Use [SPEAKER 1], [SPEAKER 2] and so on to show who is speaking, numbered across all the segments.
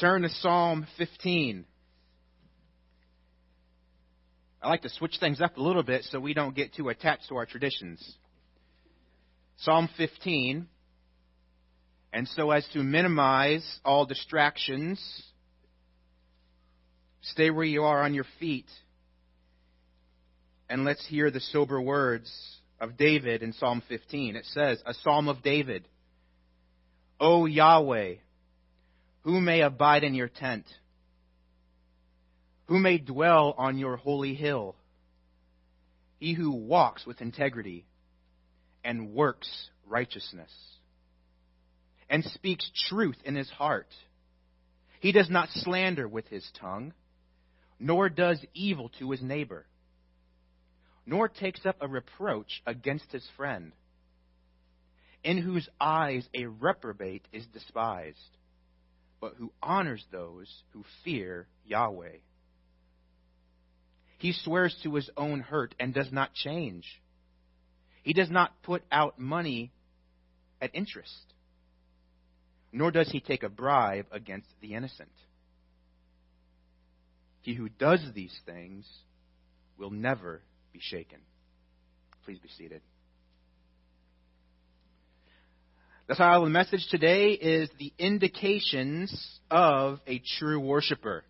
[SPEAKER 1] turn to Psalm 15. I like to switch things up a little bit so we don't get too attached to our traditions. Psalm 15. And so as to minimize all distractions, stay where you are on your feet. And let's hear the sober words of David in Psalm 15. It says, A psalm of David. O Yahweh, who may abide in your tent? Who may dwell on your holy hill? He who walks with integrity and works righteousness and speaks truth in his heart. He does not slander with his tongue, nor does evil to his neighbor, nor takes up a reproach against his friend, in whose eyes a reprobate is despised, but who honors those who fear Yahweh. He swears to his own hurt and does not change. He does not put out money at interest, nor does he take a bribe against the innocent. He who does these things will never be shaken. Please be seated. The title of the message today is The Indications of a True Worshiper.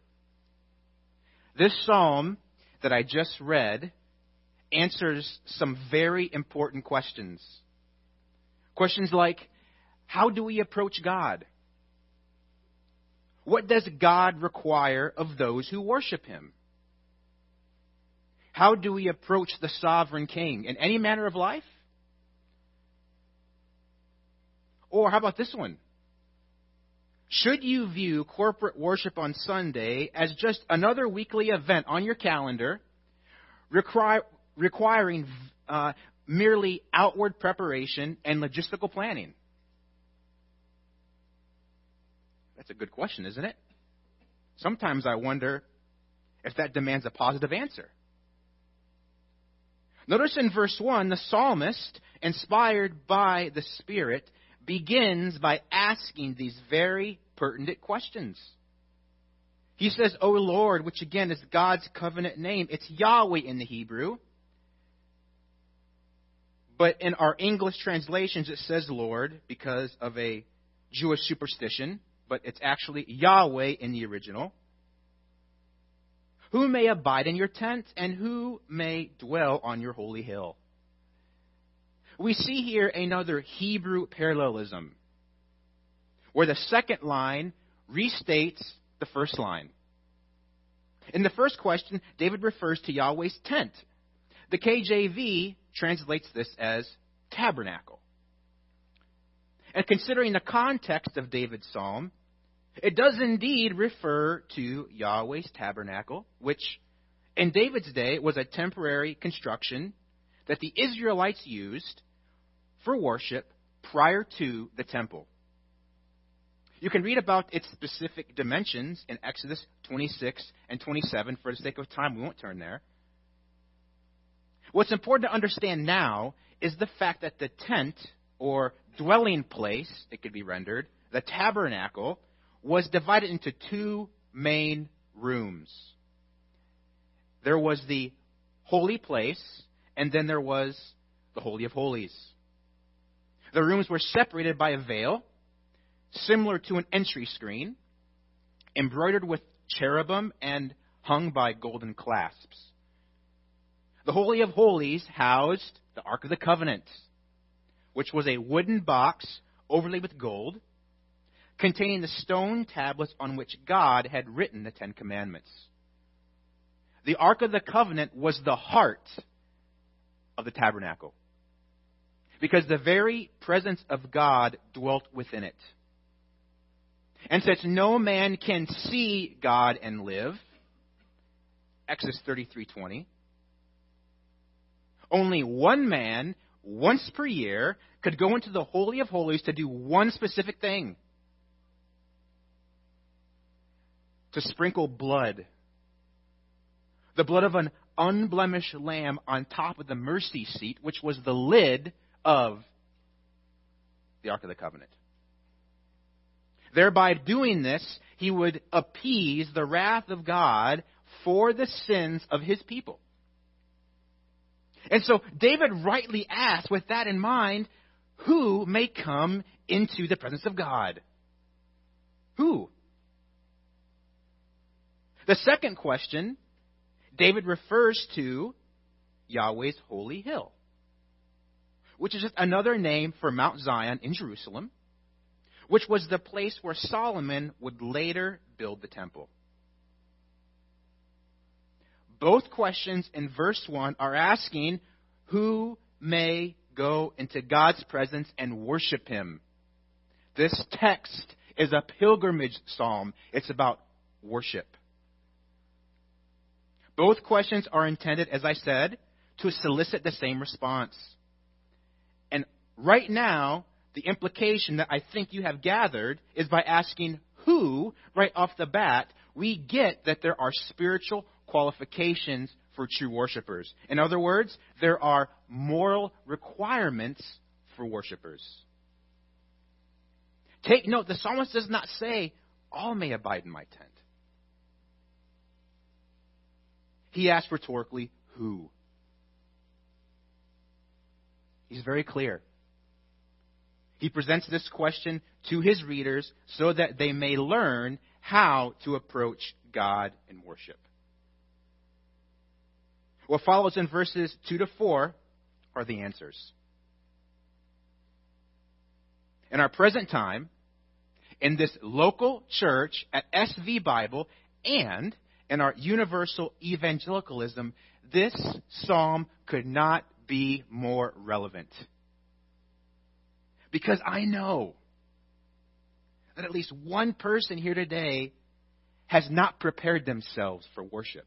[SPEAKER 1] This psalm that I just read answers some very important questions. Questions like How do we approach God? What does God require of those who worship Him? How do we approach the sovereign King in any manner of life? Or how about this one? Should you view corporate worship on Sunday as just another weekly event on your calendar, requiring uh, merely outward preparation and logistical planning? That's a good question, isn't it? Sometimes I wonder if that demands a positive answer. Notice in verse 1, the psalmist, inspired by the Spirit, begins by asking these very pertinent questions. He says, O Lord, which again is God's covenant name. It's Yahweh in the Hebrew. But in our English translations, it says Lord because of a Jewish superstition, but it's actually Yahweh in the original. Who may abide in your tent, and who may dwell on your holy hill? We see here another Hebrew parallelism, where the second line restates the first line. In the first question, David refers to Yahweh's tent. The KJV translates this as tabernacle. And considering the context of David's psalm, it does indeed refer to Yahweh's tabernacle, which in David's day was a temporary construction that the Israelites used for worship prior to the temple. You can read about its specific dimensions in Exodus 26 and 27. For the sake of time, we won't turn there. What's important to understand now is the fact that the tent, or dwelling place, it could be rendered, the tabernacle, was divided into two main rooms. There was the holy place, and then there was the Holy of Holies. The rooms were separated by a veil, similar to an entry screen, embroidered with cherubim and hung by golden clasps. The Holy of Holies housed the Ark of the Covenant, which was a wooden box overlaid with gold, containing the stone tablets on which God had written the Ten Commandments. The Ark of the Covenant was the heart of the tabernacle because the very presence of God dwelt within it. And since no man can see God and live, Exodus 33:20, only one man once per year could go into the holy of holies to do one specific thing. To sprinkle blood. The blood of an unblemished lamb on top of the mercy seat, which was the lid of the Ark of the Covenant. Thereby doing this, he would appease the wrath of God for the sins of his people. And so David rightly asks, with that in mind, who may come into the presence of God? Who? The second question, David refers to Yahweh's holy hill, which is just another name for Mount Zion in Jerusalem, which was the place where Solomon would later build the temple. Both questions in verse 1 are asking who may go into God's presence and worship him. This text is a pilgrimage psalm. It's about worship. Both questions are intended, as I said, to solicit the same response. Right now, the implication that I think you have gathered is by asking who, right off the bat, we get that there are spiritual qualifications for true worshipers. In other words, there are moral requirements for worshipers. Take note, the psalmist does not say, All may abide in my tent. He asks rhetorically, Who? He's very clear. He presents this question to his readers so that they may learn how to approach God in worship. What follows in verses 2 to 4 are the answers. In our present time, in this local church at SV Bible and in our universal evangelicalism, this psalm could not be more relevant. Because I know that at least one person here today has not prepared themselves for worship.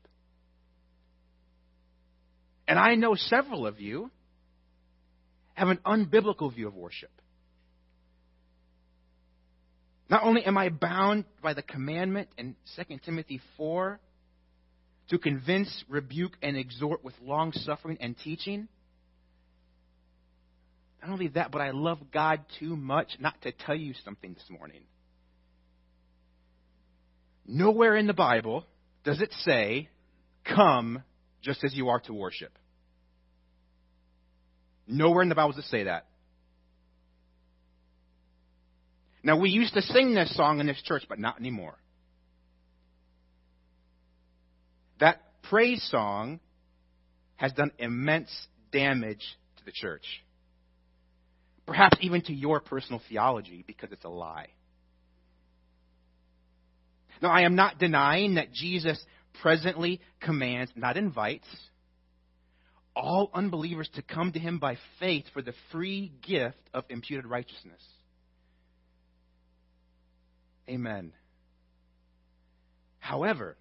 [SPEAKER 1] And I know several of you have an unbiblical view of worship. Not only am I bound by the commandment in 2 Timothy 4 to convince, rebuke, and exhort with long suffering and teaching, not only that, but I love God too much not to tell you something this morning. Nowhere in the Bible does it say, come just as you are to worship. Nowhere in the Bible does it say that. Now, we used to sing this song in this church, but not anymore. That praise song has done immense damage to the church perhaps even to your personal theology, because it's a lie. Now, I am not denying that Jesus presently commands, not invites, all unbelievers to come to him by faith for the free gift of imputed righteousness. Amen. However,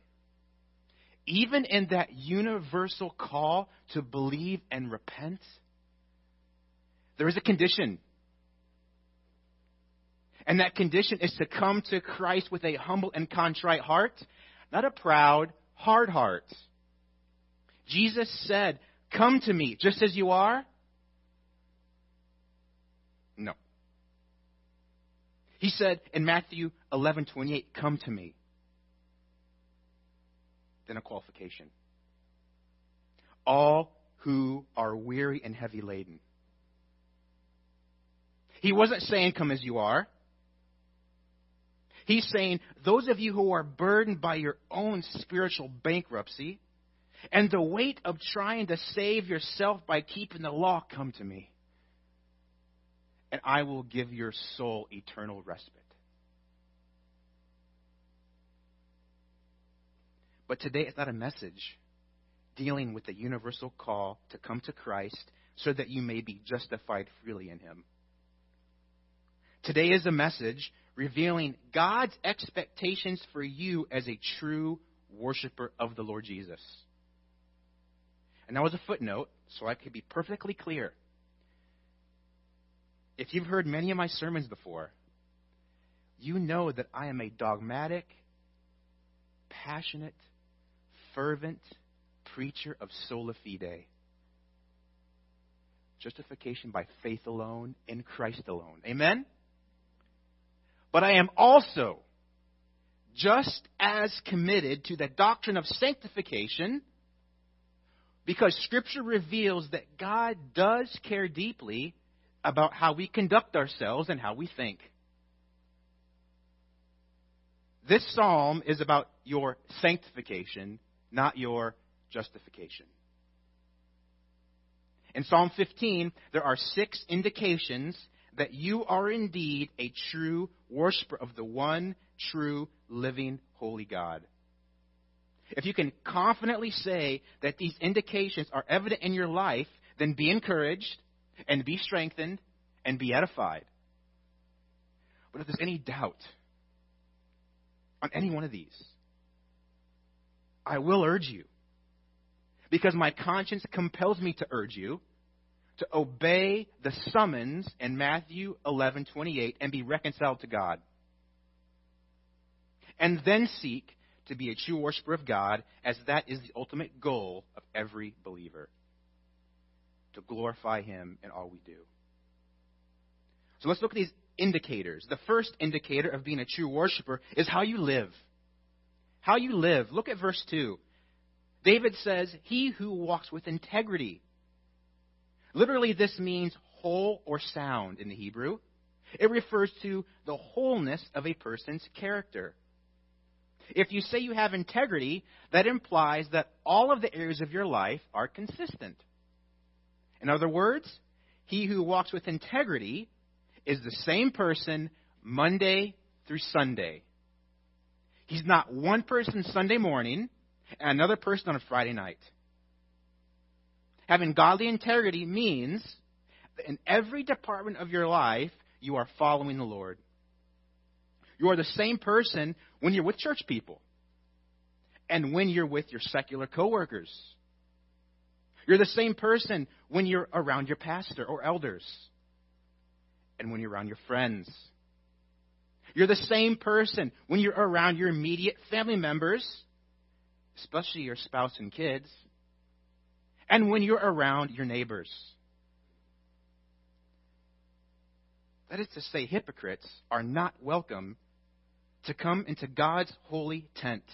[SPEAKER 1] even in that universal call to believe and repent, there is a condition. And that condition is to come to Christ with a humble and contrite heart, not a proud, hard heart. Jesus said, Come to me just as you are. No. He said in Matthew 11:28, "Come to me." Then a qualification. All who are weary and heavy laden. He wasn't saying, Come as you are. He's saying, Those of you who are burdened by your own spiritual bankruptcy and the weight of trying to save yourself by keeping the law, come to me. And I will give your soul eternal respite. But today it's not a message dealing with the universal call to come to Christ so that you may be justified freely in Him. Today is a message revealing God's expectations for you as a true worshiper of the Lord Jesus. And that was a footnote, so I could be perfectly clear. If you've heard many of my sermons before, you know that I am a dogmatic, passionate, fervent preacher of sola fide. Justification by faith alone, in Christ alone. Amen? But I am also just as committed to the doctrine of sanctification because Scripture reveals that God does care deeply about how we conduct ourselves and how we think. This psalm is about your sanctification, not your justification. In Psalm 15, there are six indications that you are indeed a true worshiper of the one true, living, holy God. If you can confidently say that these indications are evident in your life, then be encouraged and be strengthened and be edified. But if there's any doubt on any one of these, I will urge you, because my conscience compels me to urge you to obey the summons in Matthew 11:28 and be reconciled to God. And then seek to be a true worshiper of God, as that is the ultimate goal of every believer to glorify Him in all we do. So let's look at these indicators. The first indicator of being a true worshiper is how you live. How you live. Look at verse 2. David says, He who walks with integrity. Literally, this means whole or sound in the Hebrew. It refers to the wholeness of a person's character. If you say you have integrity, that implies that all of the areas of your life are consistent. In other words, he who walks with integrity is the same person Monday through Sunday. He's not one person Sunday morning and another person on a Friday night. Having godly integrity means that in every department of your life, you are following the Lord. You are the same person when you're with church people and when you're with your secular coworkers. You're the same person when you're around your pastor or elders and when you're around your friends. You're the same person when you're around your immediate family members, especially your spouse and kids, and when you're around your neighbors. That is to say, hypocrites are not welcome to come into God's holy tent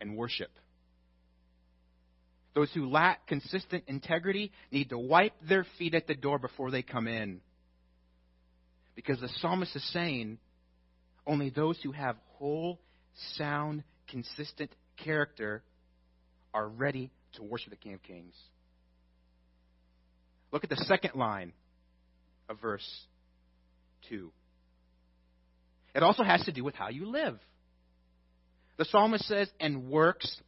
[SPEAKER 1] and worship. Those who lack consistent integrity need to wipe their feet at the door before they come in. Because the psalmist is saying only those who have whole, sound, consistent character are ready to worship the King of Kings. Look at the second line of verse 2. It also has to do with how you live. The psalmist says, and works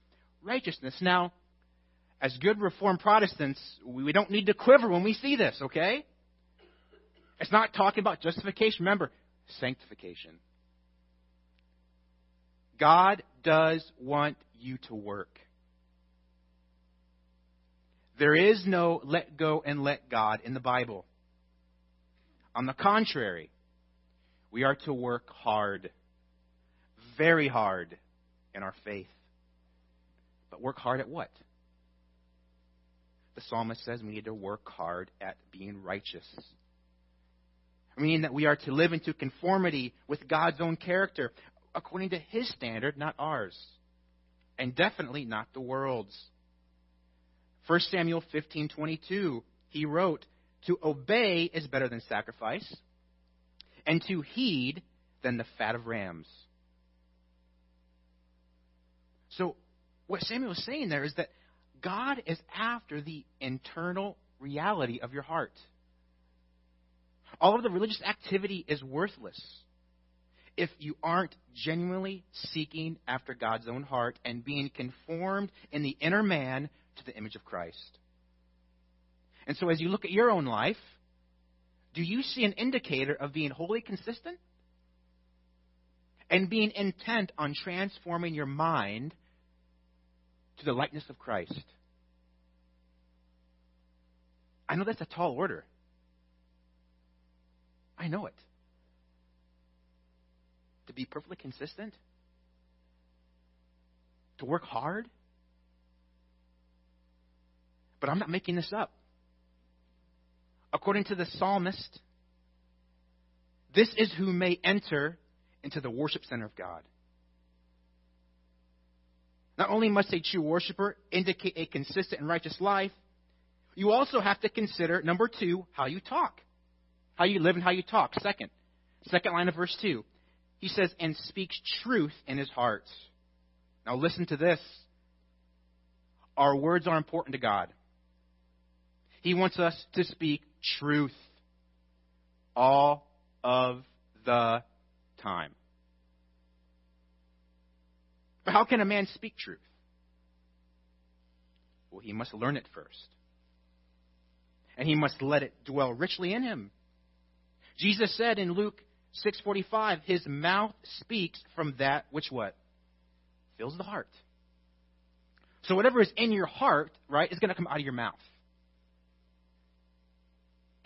[SPEAKER 1] righteousness. Now, as good Reformed Protestants, we don't need to quiver when we see this, okay? It's not talking about justification. Remember, sanctification. God does want you to work. There is no let go and let God in the Bible. On the contrary, we are to work hard, very hard in our faith. But work hard at what? The psalmist says we need to work hard at being righteous. I mean that we are to live into conformity with God's own character, according to His standard, not ours. And definitely not the world's. 1 Samuel 15:22, he wrote, "To obey is better than sacrifice, and to heed than the fat of rams." So, what Samuel is saying there is that God is after the internal reality of your heart. All of the religious activity is worthless if you aren't genuinely seeking after God's own heart and being conformed in the inner man to the image of Christ. And so, as you look at your own life, do you see an indicator of being wholly consistent? And being intent on transforming your mind to the likeness of Christ. I know that's a tall order. I know it. To be perfectly consistent, to work hard. But I'm not making this up. According to the psalmist, This is who may enter into the worship center of God. Not only must a true worshiper indicate a consistent and righteous life, you also have to consider, number two, how you talk. How you live and how you talk. Second, second line of verse 2. He says, and speaks truth in his heart. Now listen to this. Our words are important to God. He wants us to speak truth all of the time. But how can a man speak truth? Well, he must learn it first. And he must let it dwell richly in him. Jesus said in Luke 6:45, his mouth speaks from that which what? Fills the heart. So whatever is in your heart, right, is going to come out of your mouth.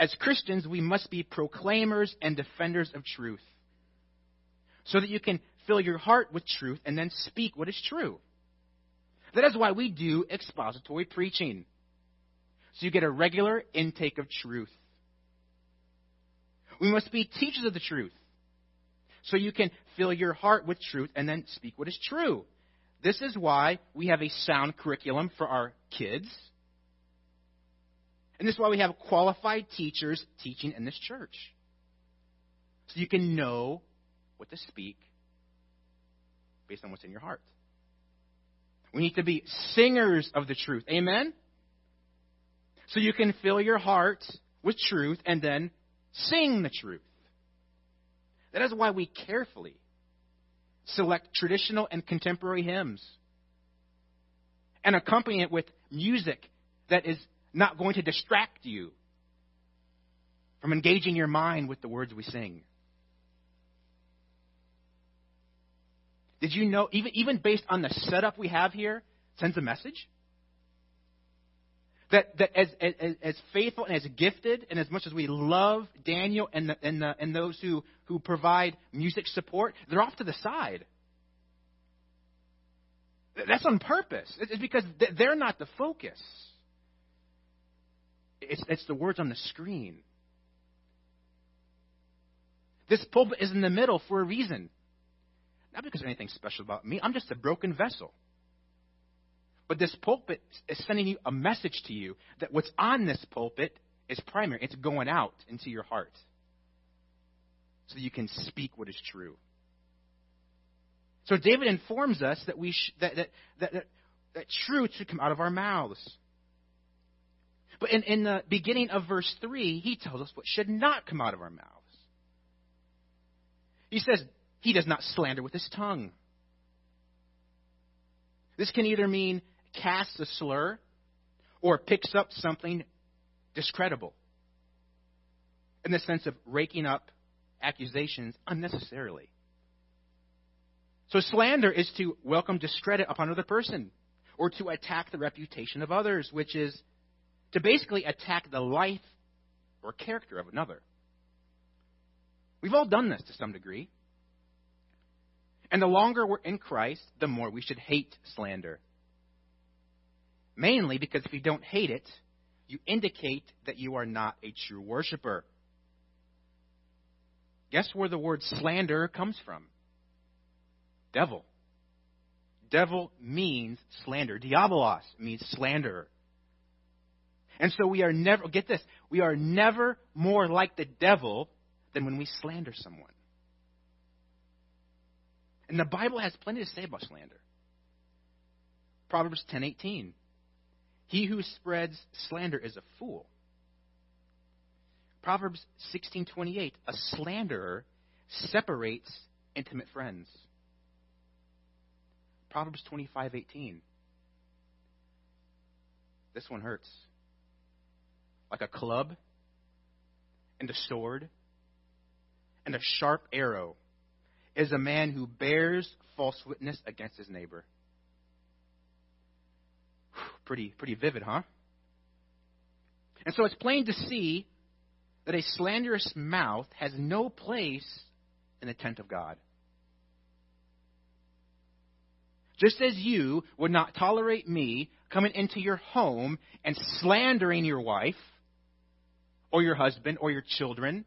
[SPEAKER 1] As Christians, we must be proclaimers and defenders of truth. So that you can fill your heart with truth and then speak what is true. That is why we do expository preaching. So you get a regular intake of truth. We must be teachers of the truth. So you can fill your heart with truth and then speak what is true. This is why we have a sound curriculum for our kids. And this is why we have qualified teachers teaching in this church. So you can know what to speak based on what's in your heart. We need to be singers of the truth. Amen? So you can fill your heart with truth and then sing the truth. That is why we carefully select traditional and contemporary hymns and accompany it with music that is not going to distract you from engaging your mind with the words we sing. Did you know, even, even based on the setup we have here, sends a message? That, that as, as, as faithful and as gifted, and as much as we love Daniel and, the, and, the, and those who, who provide music support, they're off to the side. That's on purpose. It's because they're not the focus. It's, it's the words on the screen. This pulpit is in the middle for a reason. Not because of anything special about me. I'm just a broken vessel. But this pulpit is sending you a message to you that what's on this pulpit is primary. It's going out into your heart. So you can speak what is true. So David informs us that, we sh- that, that, that, that, that truth should come out of our mouths. But in, in the beginning of verse 3, he tells us what should not come out of our mouths. He says, he does not slander with his tongue. This can either mean casts a slur or picks up something discreditable in the sense of raking up accusations unnecessarily. So slander is to welcome discredit upon another person or to attack the reputation of others, which is to basically attack the life or character of another. We've all done this to some degree. And the longer we're in Christ, the more we should hate slander. Mainly because if you don't hate it, you indicate that you are not a true worshiper. Guess where the word slander comes from? Devil. Devil means slander. Diabolos means slander. And so we are never, get this, we are never more like the devil than when we slander someone. And the Bible has plenty to say about slander. Proverbs 10:18. He who spreads slander is a fool. Proverbs 16:28. A slanderer separates intimate friends. Proverbs 25:18. This one hurts. Like a club and a sword and a sharp arrow is a man who bears false witness against his neighbor. Pretty, pretty vivid, huh? And so it's plain to see that a slanderous mouth has no place in the tent of God. Just as you would not tolerate me coming into your home and slandering your wife or your husband or your children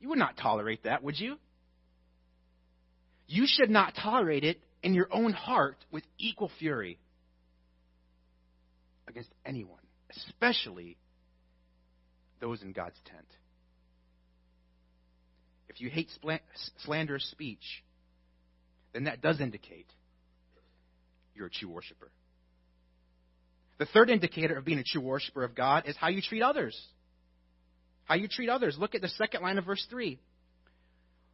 [SPEAKER 1] You would not tolerate that, would you? You should not tolerate it in your own heart with equal fury against anyone, especially those in God's tent. If you hate slanderous speech, then that does indicate you're a true worshiper. The third indicator of being a true worshiper of God is how you treat others. How you treat others. Look at the second line of verse 3.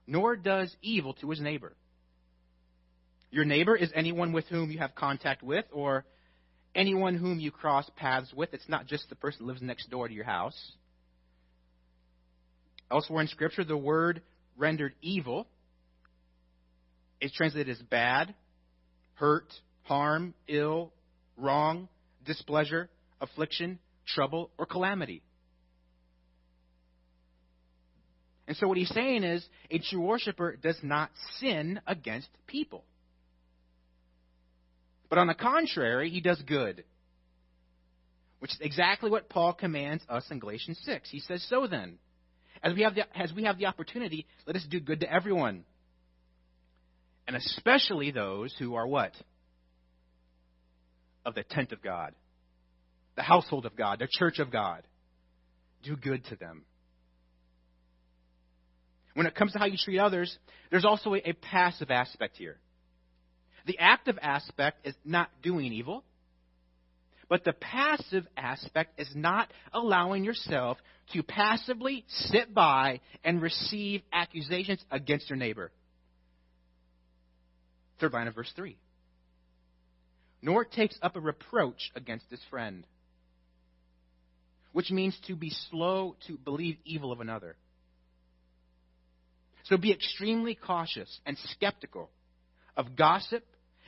[SPEAKER 1] Nor does evil to his neighbor. Your neighbor is anyone with whom you have contact with or anyone whom you cross paths with. It's not just the person who lives next door to your house. Elsewhere in Scripture, the word rendered evil is translated as bad, hurt, harm, ill, wrong, displeasure, affliction, trouble, or calamity. And so what he's saying is a true worshiper does not sin against people. But on the contrary, he does good. Which is exactly what Paul commands us in Galatians 6. He says, So then, as we have the, as we have the opportunity, let us do good to everyone. And especially those who are what? Of the tent of God, the household of God, the church of God. Do good to them. When it comes to how you treat others, there's also a, a passive aspect here. The active aspect is not doing evil, but the passive aspect is not allowing yourself to passively sit by and receive accusations against your neighbor. Third line of verse 3. Nor takes up a reproach against his friend, which means to be slow to believe evil of another. So be extremely cautious and skeptical of gossip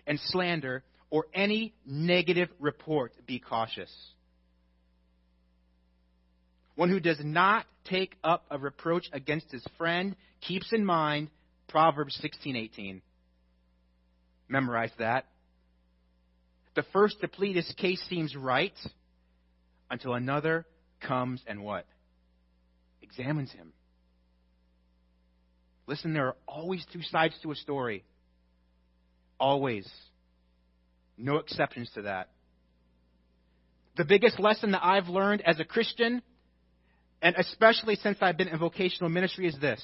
[SPEAKER 1] and slander or any negative report. Be cautious. One who does not take up a reproach against his friend keeps in mind Proverbs 16:18. Memorize that. The first to plead his case seems right until another comes and what? Examines him. Listen, there are always two sides to a story. Always. No exceptions to that. The biggest lesson that I've learned as a Christian, and especially since I've been in vocational ministry, is this.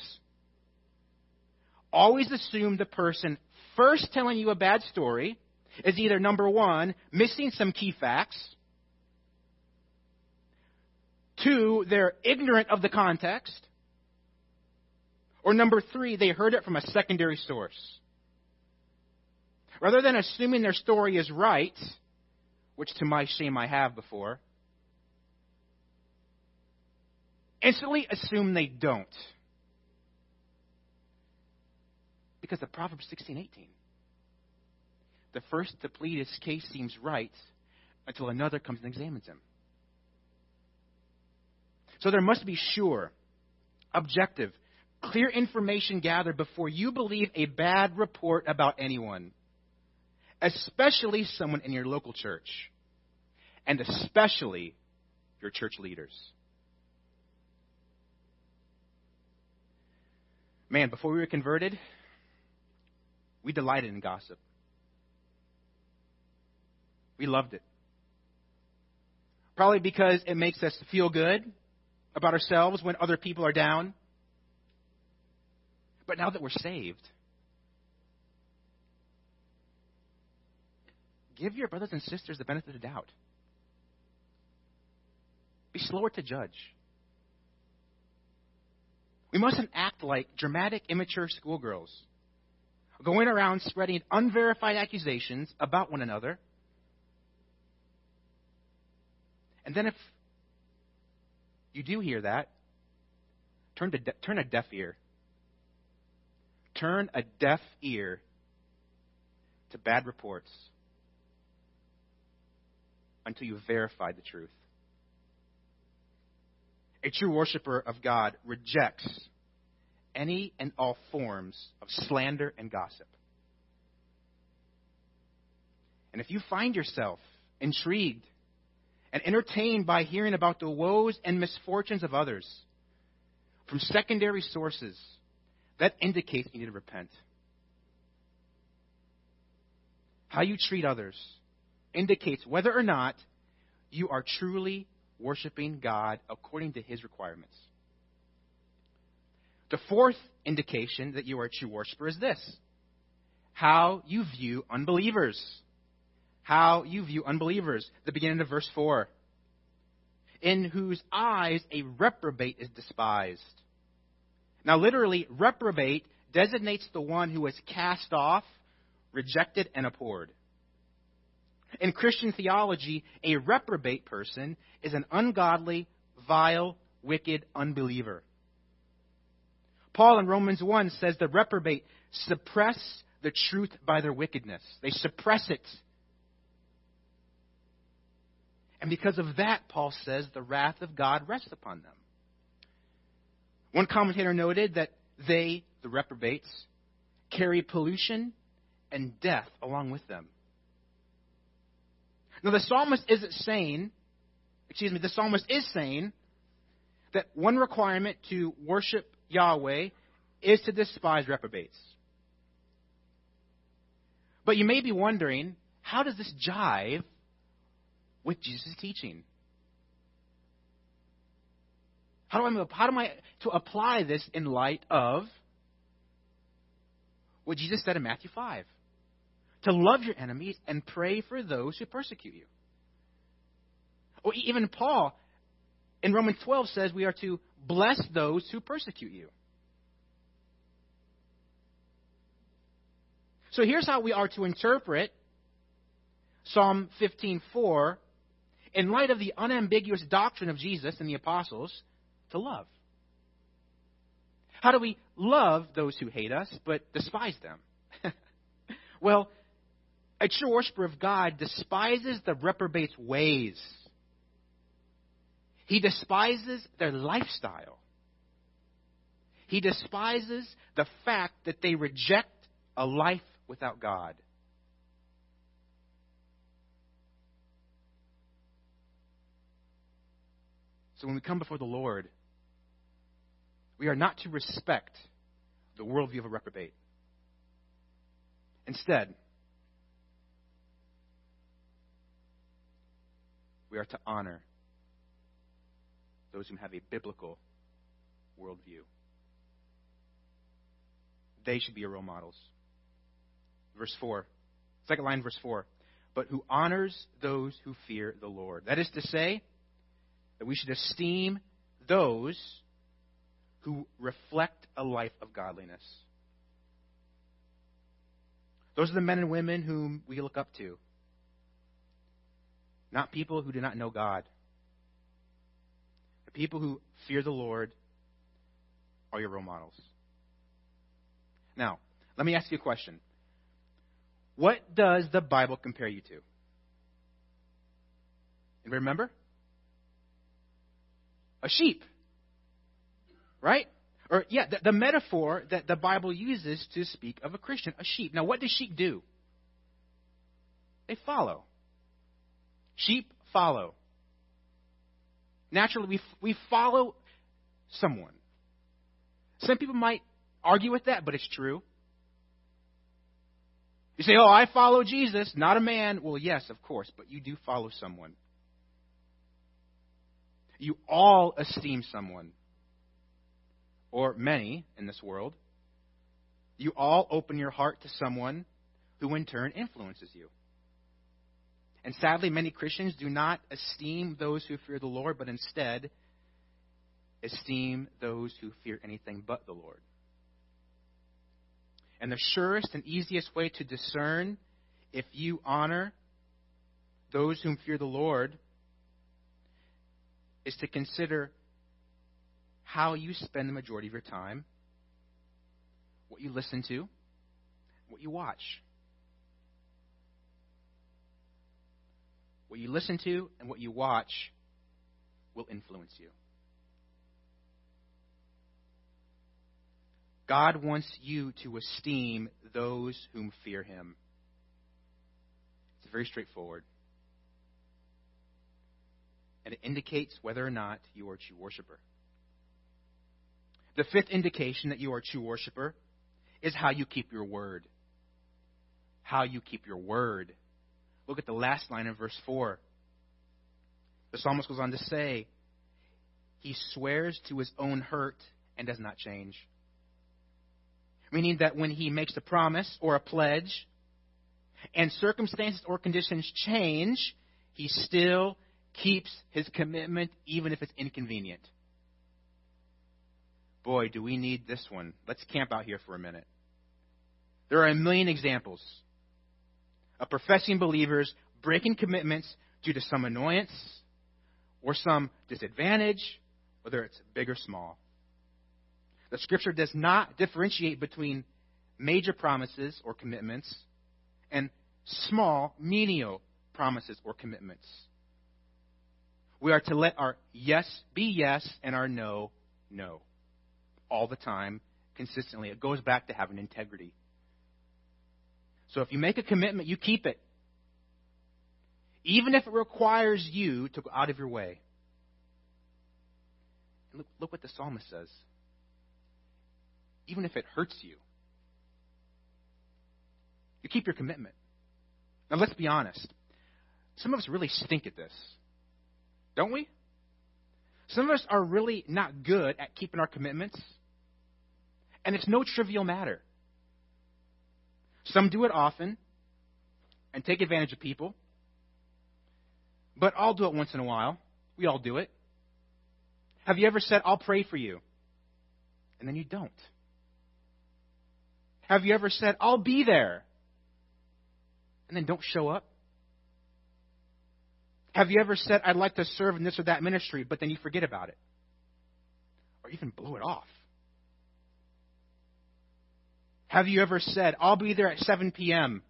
[SPEAKER 1] Always assume the person first telling you a bad story is either number one, missing some key facts, two, they're ignorant of the context, or number three, they heard it from a secondary source. Rather than assuming their story is right, which to my shame I have before, instantly assume they don't. Because the Proverbs 16:18. The first to plead his case seems right until another comes and examines him. So there must be sure, objective, clear information gathered before you believe a bad report about anyone, especially someone in your local church, and especially your church leaders. Man, before we were converted, we delighted in gossip. We loved it. Probably because it makes us feel good about ourselves when other people are down. But now that we're saved, give your brothers and sisters the benefit of the doubt. Be slower to judge. We mustn't act like dramatic, immature schoolgirls, going around spreading unverified accusations about one another. And then, if you do hear that, turn, de- turn a deaf ear turn a deaf ear to bad reports until you verify the truth. A true worshiper of God rejects any and all forms of slander and gossip. And if you find yourself intrigued and entertained by hearing about the woes and misfortunes of others, from secondary sources, that indicates you need to repent. How you treat others indicates whether or not you are truly worshiping God according to His requirements. The fourth indication that you are a true worshiper is this how you view unbelievers. How you view unbelievers. The beginning of verse 4. In whose eyes a reprobate is despised. Now, literally, reprobate designates the one who is cast off, rejected, and abhorred. In Christian theology, a reprobate person is an ungodly, vile, wicked unbeliever. Paul in Romans 1 says the reprobate suppress the truth by their wickedness. They suppress it. And because of that, Paul says the wrath of God rests upon them. One commentator noted that they, the reprobates, carry pollution and death along with them. Now, the psalmist isn't saying, excuse me, the psalmist is saying that one requirement to worship Yahweh is to despise reprobates. But you may be wondering, how does this jive with Jesus' teaching? How do I how am I to apply this in light of what Jesus said in Matthew 5? To love your enemies and pray for those who persecute you. Or even Paul in Romans 12 says we are to bless those who persecute you. So here's how we are to interpret Psalm 15:4 in light of the unambiguous doctrine of Jesus and the apostles to love. How do we love those who hate us but despise them? well, a true worshiper of God despises the reprobate's ways. He despises their lifestyle. He despises the fact that they reject a life without God. So when we come before the Lord, we are not to respect the worldview of a reprobate. Instead, we are to honor those who have a biblical worldview. They should be your role models. Verse 4, second line, verse 4. But who honors those who fear the Lord. That is to say, that we should esteem those who reflect a life of godliness. Those are the men and women whom we look up to. Not people who do not know God. The people who fear the Lord are your role models. Now, let me ask you a question. What does the Bible compare you to? And remember? A sheep. Right? Or, yeah, the, the, metaphor that the Bible uses to speak of a Christian, a sheep. Now, what does sheep do? They follow. Sheep follow. Naturally, we, we follow someone. Some people might argue with that, but it's true. You say, oh, I follow Jesus, not a man. Well, yes, of course, but you do follow someone. You all esteem someone, or many in this world. You all open your heart to someone who in turn influences you. And sadly, many Christians do not esteem those who fear the Lord, but instead esteem those who fear anything but the Lord. And the surest and easiest way to discern if you honor those whom fear the Lord is to consider how you spend the majority of your time, what you listen to, what you watch. What you listen to and what you watch will influence you. God wants you to esteem those whom fear him. It's very straightforward. And it indicates whether or not you are a true worshiper. The fifth indication that you are a true worshiper is how you keep your word. How you keep your word. Look at the last line in verse 4. The psalmist goes on to say, He swears to his own hurt and does not change. Meaning that when he makes a promise or a pledge, and circumstances or conditions change, he still keeps his commitment even if it's inconvenient. Boy, do we need this one. Let's camp out here for a minute. There are a million examples of professing believers breaking commitments due to some annoyance or some disadvantage, whether it's big or small. The scripture does not differentiate between major promises or commitments and small, menial promises or commitments. We are to let our yes be yes and our no, no. All the time, consistently. It goes back to having integrity. So if you make a commitment, you keep it. Even if it requires you to go out of your way. Look, look what the psalmist says. Even if it hurts you, you keep your commitment. Now, let's be honest. Some of us really stink at this, don't we? Some of us are really not good at keeping our commitments, and it's no trivial matter. Some do it often and take advantage of people, but I'll do it once in a while. We all do it. Have you ever said, I'll pray for you? And then you don't. Have you ever said, I'll be there? And then don't show up? Have you ever said, I'd like to serve in this or that ministry, but then you forget about it? Or even blow it off? Have you ever said, I'll be there at 7 p.m.,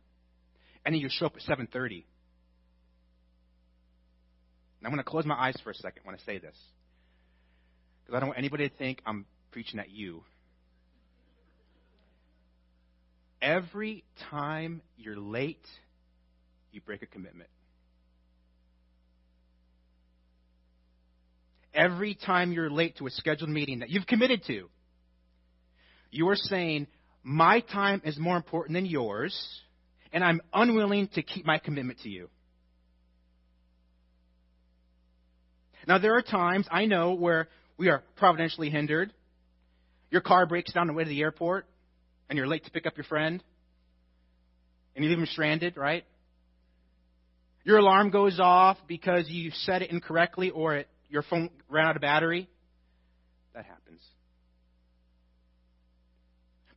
[SPEAKER 1] and then you show up at 7.30? And I'm going to close my eyes for a second when I say this. Because I don't want anybody to think I'm preaching at you. Every time you're late, you break a commitment. Every time you're late to a scheduled meeting that you've committed to, you are saying, My time is more important than yours, and I'm unwilling to keep my commitment to you. Now, there are times I know where we are providentially hindered. Your car breaks down on the way to the airport, and you're late to pick up your friend, and you leave him stranded, right? Your alarm goes off because you set it incorrectly or it, your phone ran out of battery. That happens.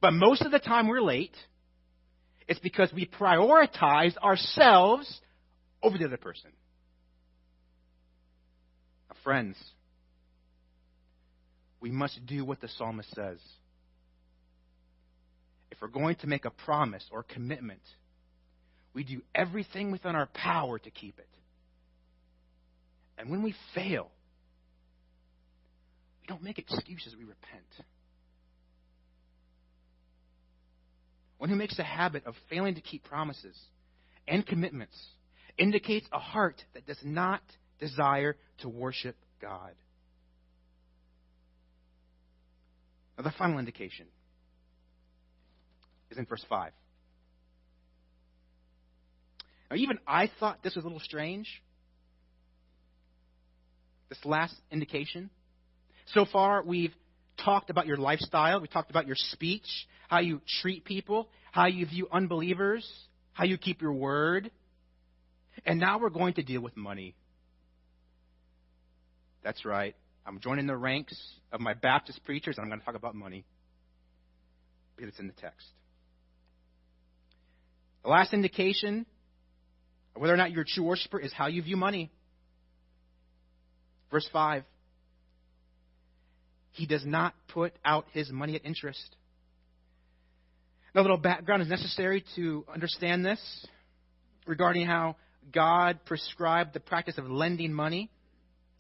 [SPEAKER 1] But most of the time we're late, it's because we prioritize ourselves over the other person. Now, friends, we must do what the psalmist says. If we're going to make a promise or commitment, we do everything within our power to keep it. And when we fail, we don't make excuses, we repent. One who makes a habit of failing to keep promises and commitments indicates a heart that does not desire to worship God. Now, the final indication is in verse 5. Now, even I thought this was a little strange. This last indication. So far, we've talked about your lifestyle, we talked about your speech, how you treat people, how you view unbelievers, how you keep your word. And now we're going to deal with money. That's right. I'm joining the ranks of my Baptist preachers, and I'm going to talk about money because it's in the text. The last indication of whether or not you're a true worshiper is how you view money. Verse 5 He does not put out his money at interest. Now, a little background is necessary to understand this regarding how God prescribed the practice of lending money.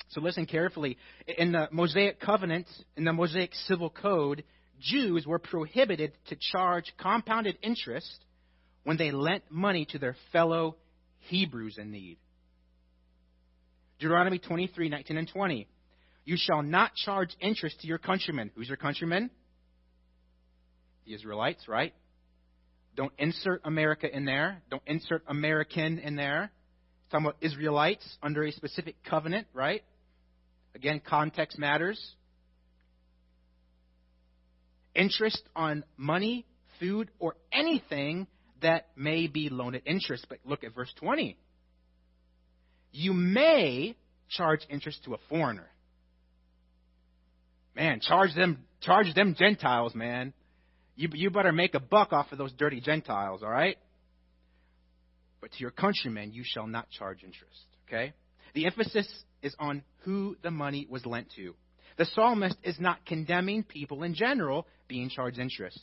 [SPEAKER 1] So listen carefully. In the Mosaic covenant, in the Mosaic civil code, Jews were prohibited to charge compounded interest when they lent money to their fellow Hebrews in need. Deuteronomy 23, 19 and 20. You shall not charge interest to your countrymen. Who's your countrymen? The Israelites, right? Don't insert America in there. Don't insert American in there. It's talking about Israelites under a specific covenant, right? Again, context matters. Interest on money, food, or anything that may be loaned at interest. But look at verse 20. You may charge interest to a foreigner. Man, charge them, charge them Gentiles, man. You, you better make a buck off of those dirty Gentiles, all right? But to your countrymen, you shall not charge interest, okay? The emphasis is on who the money was lent to. The psalmist is not condemning people in general being charged interest.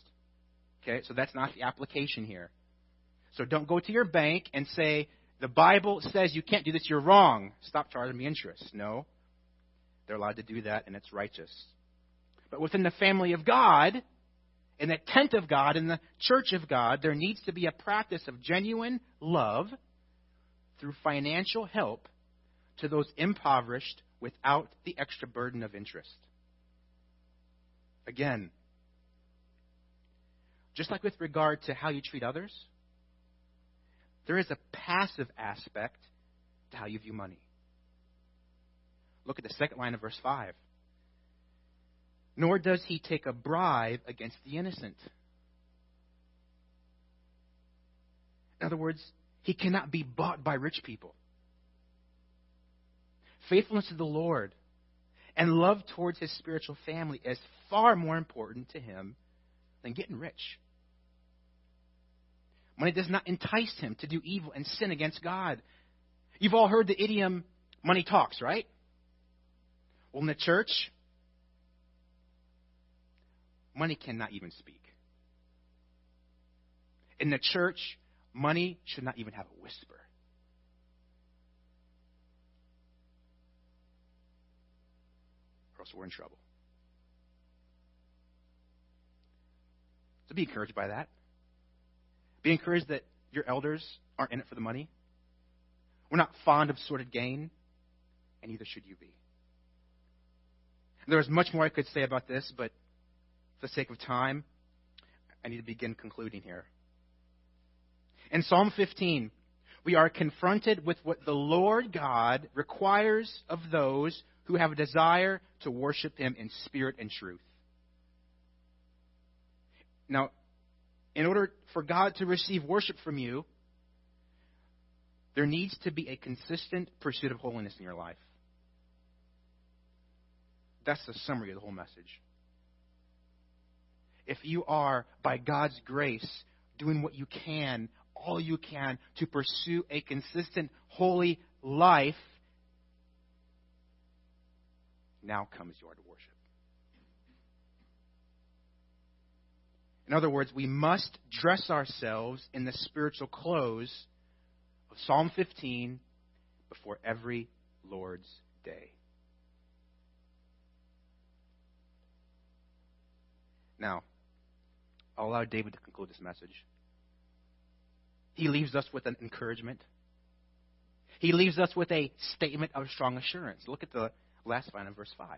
[SPEAKER 1] Okay, so that's not the application here. So don't go to your bank and say, the Bible says you can't do this, you're wrong. Stop charging me interest. No. They're allowed to do that, and it's righteous. But within the family of God, in the tent of God, in the church of God, there needs to be a practice of genuine love through financial help to those impoverished without the extra burden of interest. Again, just like with regard to how you treat others, there is a passive aspect to how you view money. Look at the second line of verse 5 nor does he take a bribe against the innocent. In other words, he cannot be bought by rich people. Faithfulness to the Lord and love towards his spiritual family is far more important to him than getting rich. Money does not entice him to do evil and sin against God. You've all heard the idiom, money talks, right? Well, in the church, money cannot even speak. In the church, money should not even have a whisper. Or else we're in trouble. So be encouraged by that. Be encouraged that your elders aren't in it for the money. We're not fond of sordid gain, and neither should you be. There is much more I could say about this, but for the sake of time, I need to begin concluding here. In Psalm 15, we are confronted with what the Lord God requires of those who have a desire to worship Him in spirit and truth. Now, in order for God to receive worship from you, there needs to be a consistent pursuit of holiness in your life. That's the summary of the whole message if you are, by God's grace, doing what you can, all you can, to pursue a consistent, holy life, now comes your to worship. In other words, we must dress ourselves in the spiritual clothes of Psalm 15 before every Lord's day. Now, I'll allow David to conclude this message. He leaves us with an encouragement. He leaves us with a statement of strong assurance. Look at the last line of verse 5.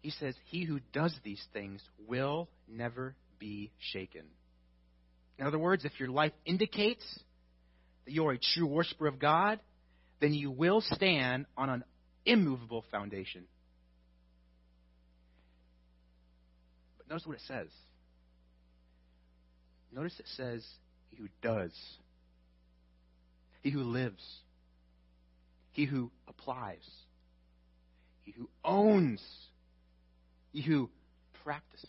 [SPEAKER 1] He says, He who does these things will never be shaken. In other words, if your life indicates that you're a true worshiper of God, then you will stand on an immovable foundation. Notice what it says. Notice it says, He who does, He who lives, He who applies, He who owns, He who practices.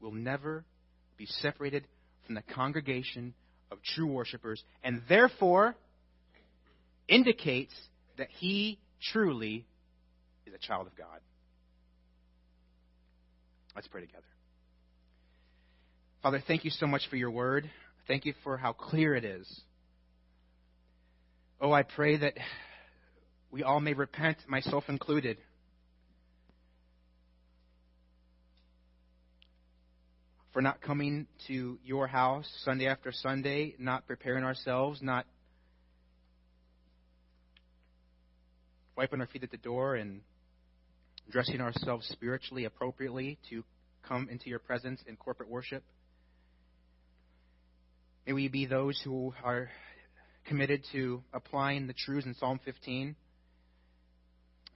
[SPEAKER 1] Will never be separated from the congregation of true worshippers and therefore indicates that he truly is a child of God. Let's pray together. Father, thank you so much for your word. Thank you for how clear it is. Oh, I pray that we all may repent, myself included. For not coming to your house Sunday after Sunday, not preparing ourselves, not wiping our feet at the door and dressing ourselves spiritually appropriately to come into your presence in corporate worship. May we be those who are committed to applying the truths in Psalm 15.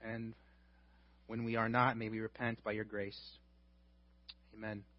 [SPEAKER 1] And when we are not, may we repent by your grace. Amen.